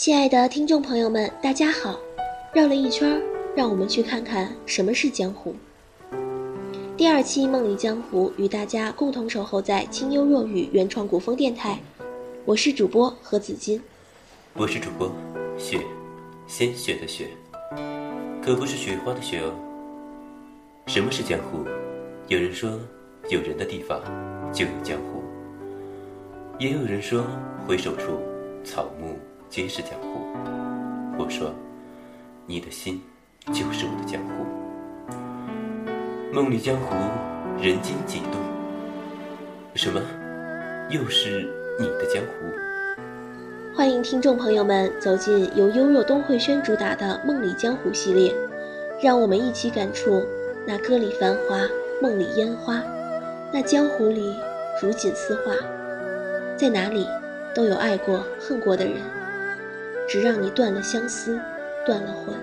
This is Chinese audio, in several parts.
亲爱的听众朋友们，大家好！绕了一圈，让我们去看看什么是江湖。第二期《梦里江湖》与大家共同守候在清幽若雨原创古风电台，我是主播何子金，我是主播雪，鲜血的雪，可不是雪花的雪哦。什么是江湖？有人说，有人的地方就有江湖；也有人说，回首处草木皆是江湖。我说，你的心就是我的江湖。梦里江湖，人间几度？什么？又是你的江湖？欢迎听众朋友们走进由优若东慧轩主打的《梦里江湖》系列，让我们一起感触那歌里繁华，梦里烟花，那江湖里如锦似画，在哪里都有爱过、恨过的人，只让你断了相思，断了魂。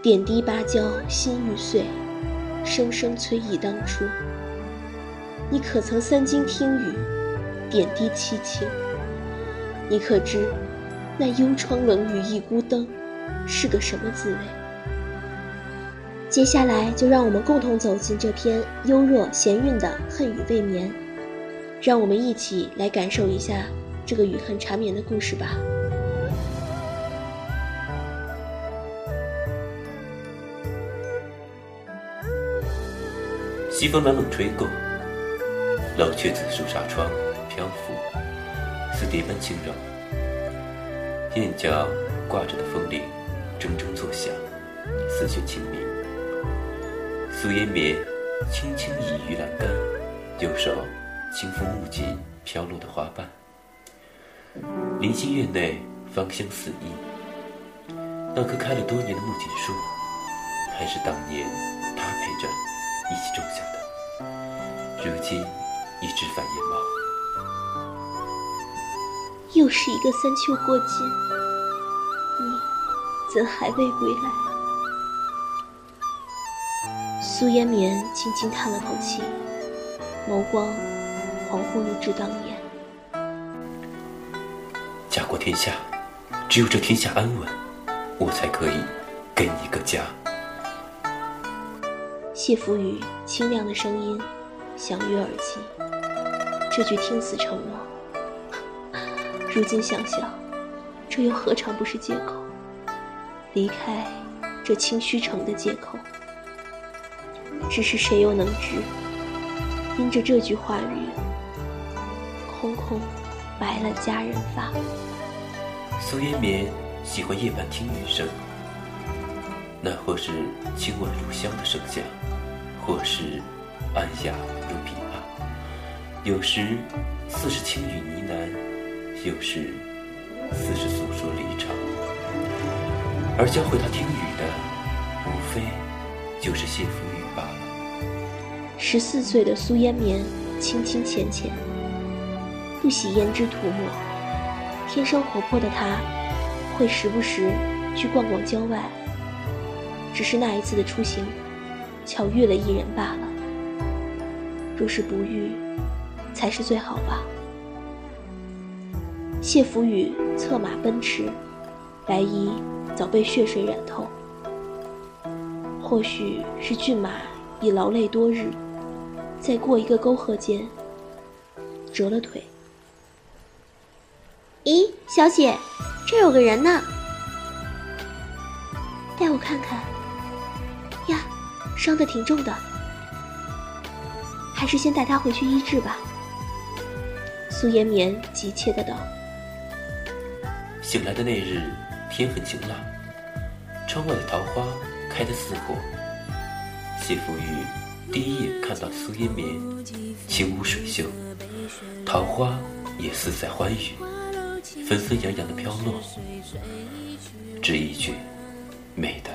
点滴芭蕉心欲碎。声声催忆当初，你可曾三更听雨，点滴凄情？你可知那幽窗冷雨一孤灯，是个什么滋味？接下来就让我们共同走进这篇幽若弦韵的《恨雨未眠》，让我们一起来感受一下这个雨恨缠绵的故事吧。西风冷冷吹过，老雀紫树纱窗漂浮，似蝶般轻柔。燕角挂着的风铃，铮铮作响，似雪清明。素烟绵轻轻倚于栏杆，右手轻抚木槿飘落的花瓣。林心院内芳香四溢，那棵开了多年的木槿树，还是当年他陪着。一起种下的，如今一枝繁叶茂。又是一个三秋过尽，你怎还未归来？苏烟绵轻轻叹了口气，眸光恍惚如至当年。家国天下，只有这天下安稳，我才可以给你一个家。谢浮雨清亮的声音响于耳际，这句听似承诺，如今想想，这又何尝不是借口？离开这清虚城的借口。只是谁又能知，因着这句话语，空空白了佳人发。苏烟绵喜欢夜半听雨声，那或是清婉如香的声响。或是安雅如琵琶，有时似是轻语呢喃，有时似是诉说离愁。而教会他听雨的，无非就是谢浮雨罢了。十四岁的苏烟绵，清清浅浅，不喜胭脂涂抹。天生活泼的她，会时不时去逛逛郊外。只是那一次的出行。巧遇了一人罢了。若是不遇，才是最好吧。谢浮雨策马奔驰，白衣早被血水染透。或许是骏马已劳累多日，在过一个沟壑间折了腿。咦，小姐，这有个人呢，带我看看。呀伤得挺重的，还是先带他回去医治吧。苏延绵急切的道。醒来的那日，天很晴朗，窗外的桃花开得似火。谢浮玉第一眼看到苏延绵，轻舞水袖，桃花也似在欢愉，纷纷扬扬的飘落。只一句，美得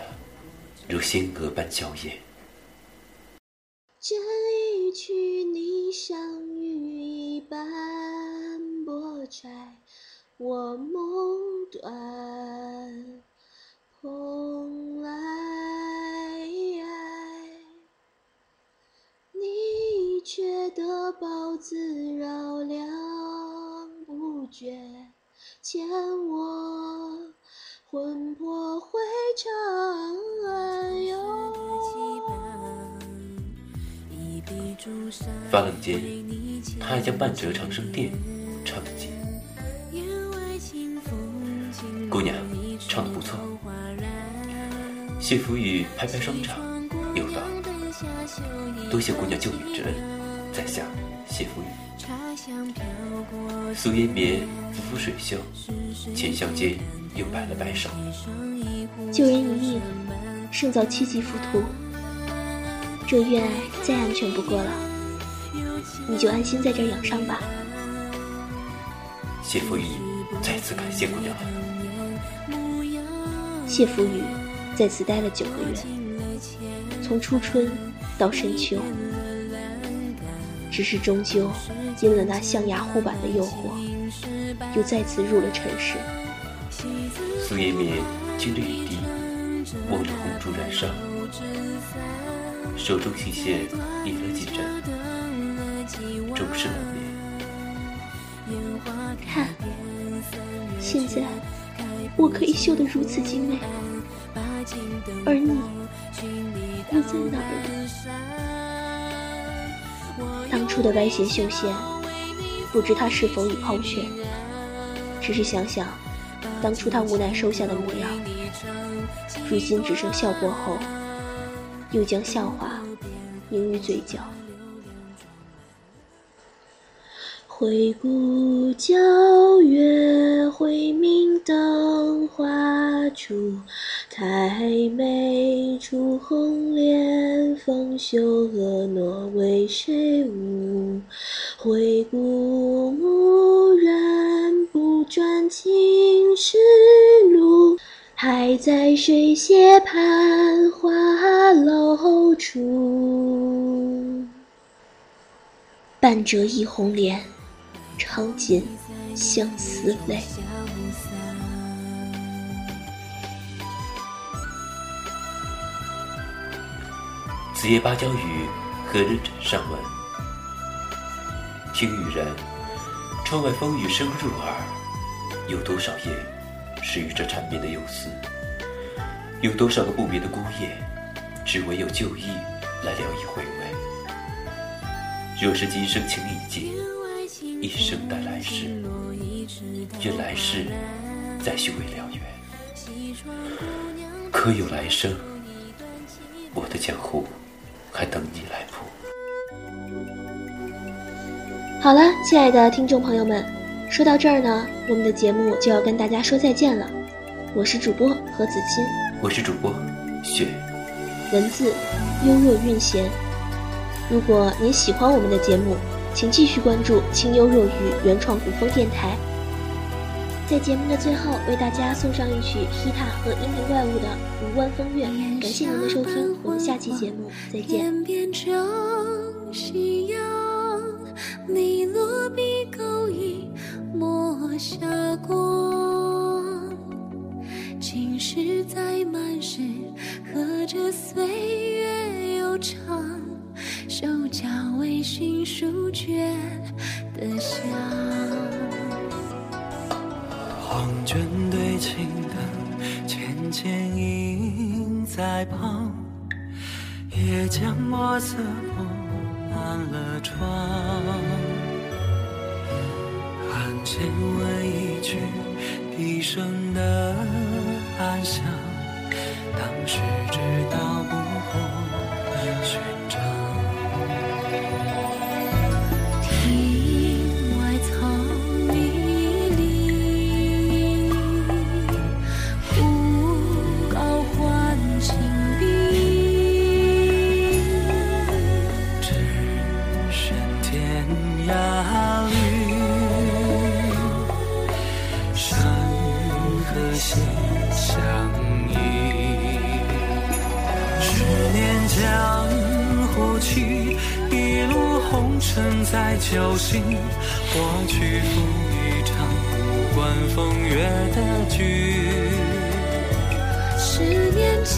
如仙娥般娇艳。我梦断蓬莱，你却得宝自绕梁不绝，牵我魂魄回长游。发冷间，他还将半折长生殿姑娘唱的不错。谢福宇拍拍双掌，又道：“多谢姑娘救女之恩，在下谢福宇。”苏烟绵抚抚水袖，浅笑间又摆了摆手：“救人一命，胜造七级浮屠。这院再安全不过了，你就安心在这养伤吧。”谢福宇再次感谢姑娘了。谢福宇。在此待了九个月，从初春到深秋，只是终究因了那象牙护板的诱惑，又再次入了尘世。苏延绵经着雨滴，握着红烛燃烧，手中细线引了几针，终是难眠。看，现在我可以绣得如此精美。而你又在哪儿呢？当初的歪斜绣线，不知他是否已抛却。只是想想，当初他无奈收下的模样，如今只剩笑过后，又将笑话凝于嘴角。回顾皎月，回明灯花烛。太美出红莲，凤袖婀娜为谁舞？回顾蓦然不转青石路，还在水榭畔花楼处。半折一红莲。长尽相思泪。子夜芭蕉雨，何人枕上闻？听雨人，窗外风雨声入耳。有多少夜是与这缠绵的忧思？有多少个不眠的孤夜，只唯有旧忆来聊以回味。若是今生情已尽。一生待来世，愿来世再续未了缘。可有来生，我的江湖还等你来铺。好了，亲爱的听众朋友们，说到这儿呢，我们的节目就要跟大家说再见了。我是主播何子清，我是主播雪，文字幽若韵弦。如果您喜欢我们的节目，请继续关注清幽若雨原创古风电台。在节目的最后，为大家送上一曲《希塔和阴灵怪物》的《无关风月》。感谢您的收听，我们下期节目再见。你落笔勾引墨下光，青石在满时，和着岁月悠长。手脚微醺，书卷的香。黄卷对青灯，浅浅映在旁。也将墨色铺满了窗。案前问一句笛声的安详，当时知道一路红尘在酒醒，我去赴一场无关风月的局。十年江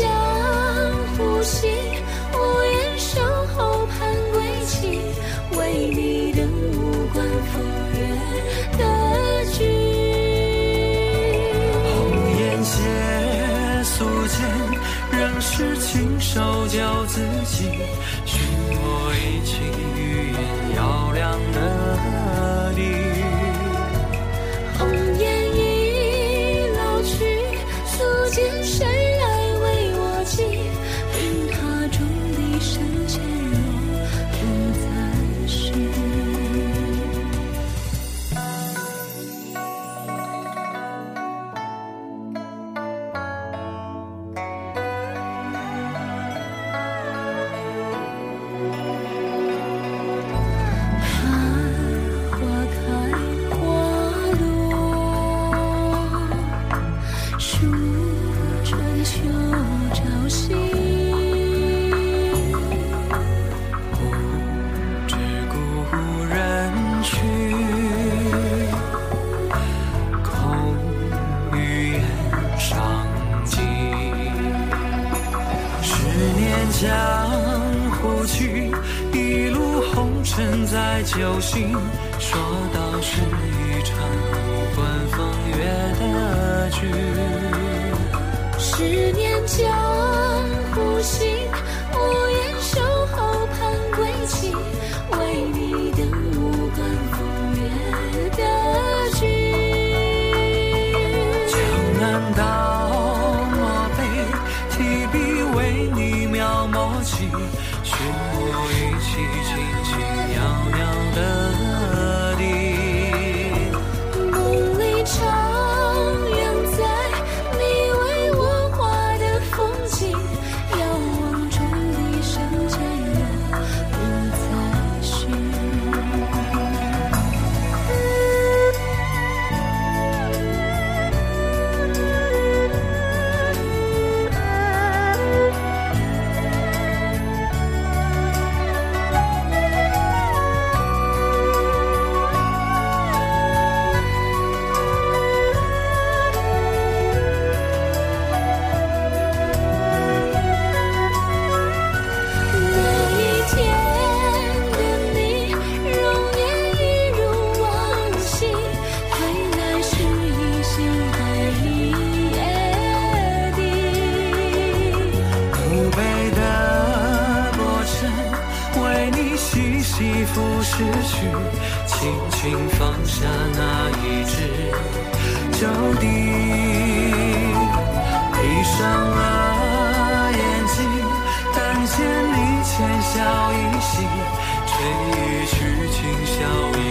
湖行，无言守候盼归期，为你等无关风月的局。不见，仍是亲手教自己许我一起余音嘹亮的你。红颜已老去，素锦谁？酒醒。说到是一场无关风月的剧。十年江轻轻放下那一支酒笛，闭上了眼睛，但见你浅笑一袭，吹一曲清宵，一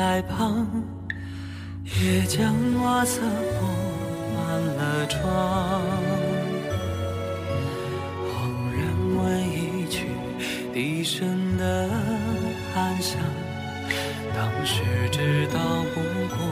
在旁，也将瓦色铺满了窗。恍然问一曲笛声的安详，当时知道不过